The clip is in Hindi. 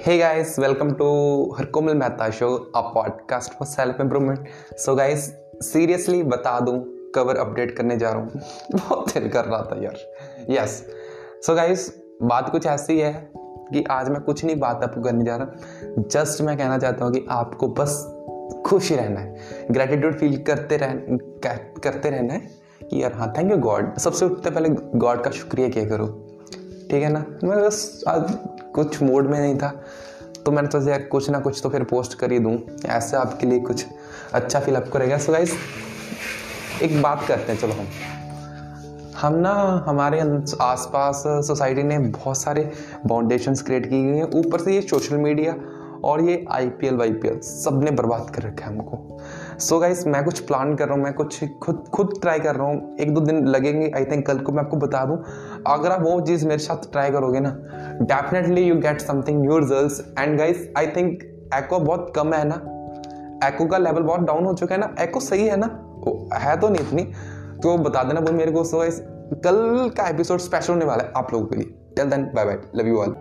Hey guys, welcome to Harkomal Mehta Show, a podcast for self improvement. So guys, seriously बता दूँ कवर अपडेट करने जा रहा हूँ। बहुत दिल कर रहा था यार। यस सो गाइस बात कुछ ऐसी है कि आज मैं कुछ नहीं बात आपको करने जा रहा। जस्ट मैं कहना चाहता हूँ कि आपको बस खुश रहना है। ग्रेटिट्यूड फील करते रह करते रहना है कि यार हाँ थैंक यू गॉड सबसे उठते पहले गॉड का शुक्रिया किया करो। ठीक है ना? मैं बस आज कुछ मूड में नहीं था। तो मैंने सोचा, यार, कुछ ना कुछ तो फिर पोस्ट कर ही दूँ। ऐसे आपके लिए कुछ अच्छा फील आपको रहेगा। सो गाइस एक बात करते हैं, चलो हम। हम ना, हमारे आसपास सोसाइटी ने बहुत सारे बाउंडेशंस क्रिएट किए हुए हैं। ऊपर से ये सोशल मीडिया और ये I P L Y P L सबने बर्बाद कर रखा है हमको। सो so गाइस मैं कुछ प्लान कर रहा हूँ, मैं कुछ खुद खुद ट्राई कर रहा हूँ। एक दो दिन लगेंगे आई थिंक कल को मैं आपको बता दूँ। अगर आप वो चीज़ मेरे साथ ट्राई करोगे ना definitely you get something new result and guys I think echo बहुत कम है ना। एको का लेवल बहुत डाउन हो चुका है ना। एको सही है ना? है तो नहीं इतनी। तो बता देना वो मेरे को। सो गाइस कल का एपिसोड स्पेशल होने वाला है आप लोगों के लिए। Till then bye bye love you all